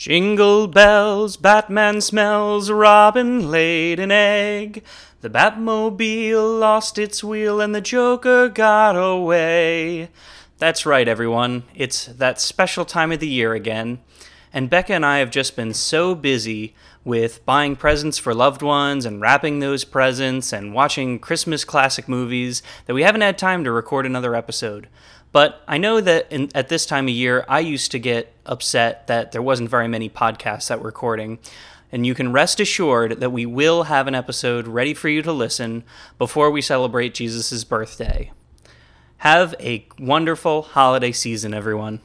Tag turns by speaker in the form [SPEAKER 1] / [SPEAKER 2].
[SPEAKER 1] Jingle bells, Batman smells, Robin laid an egg. The Batmobile lost its wheel and the Joker got away. That's right, everyone. It's that special time of the year again. And Becca and I have just been so busy with buying presents for loved ones and wrapping those presents and watching Christmas classic movies that we haven't had time to record another episode. But I know that in, at this time of year, I used to get upset that there wasn't very many podcasts that were recording. And you can rest assured that we will have an episode ready for you to listen before we celebrate Jesus' birthday. Have a wonderful holiday season, everyone.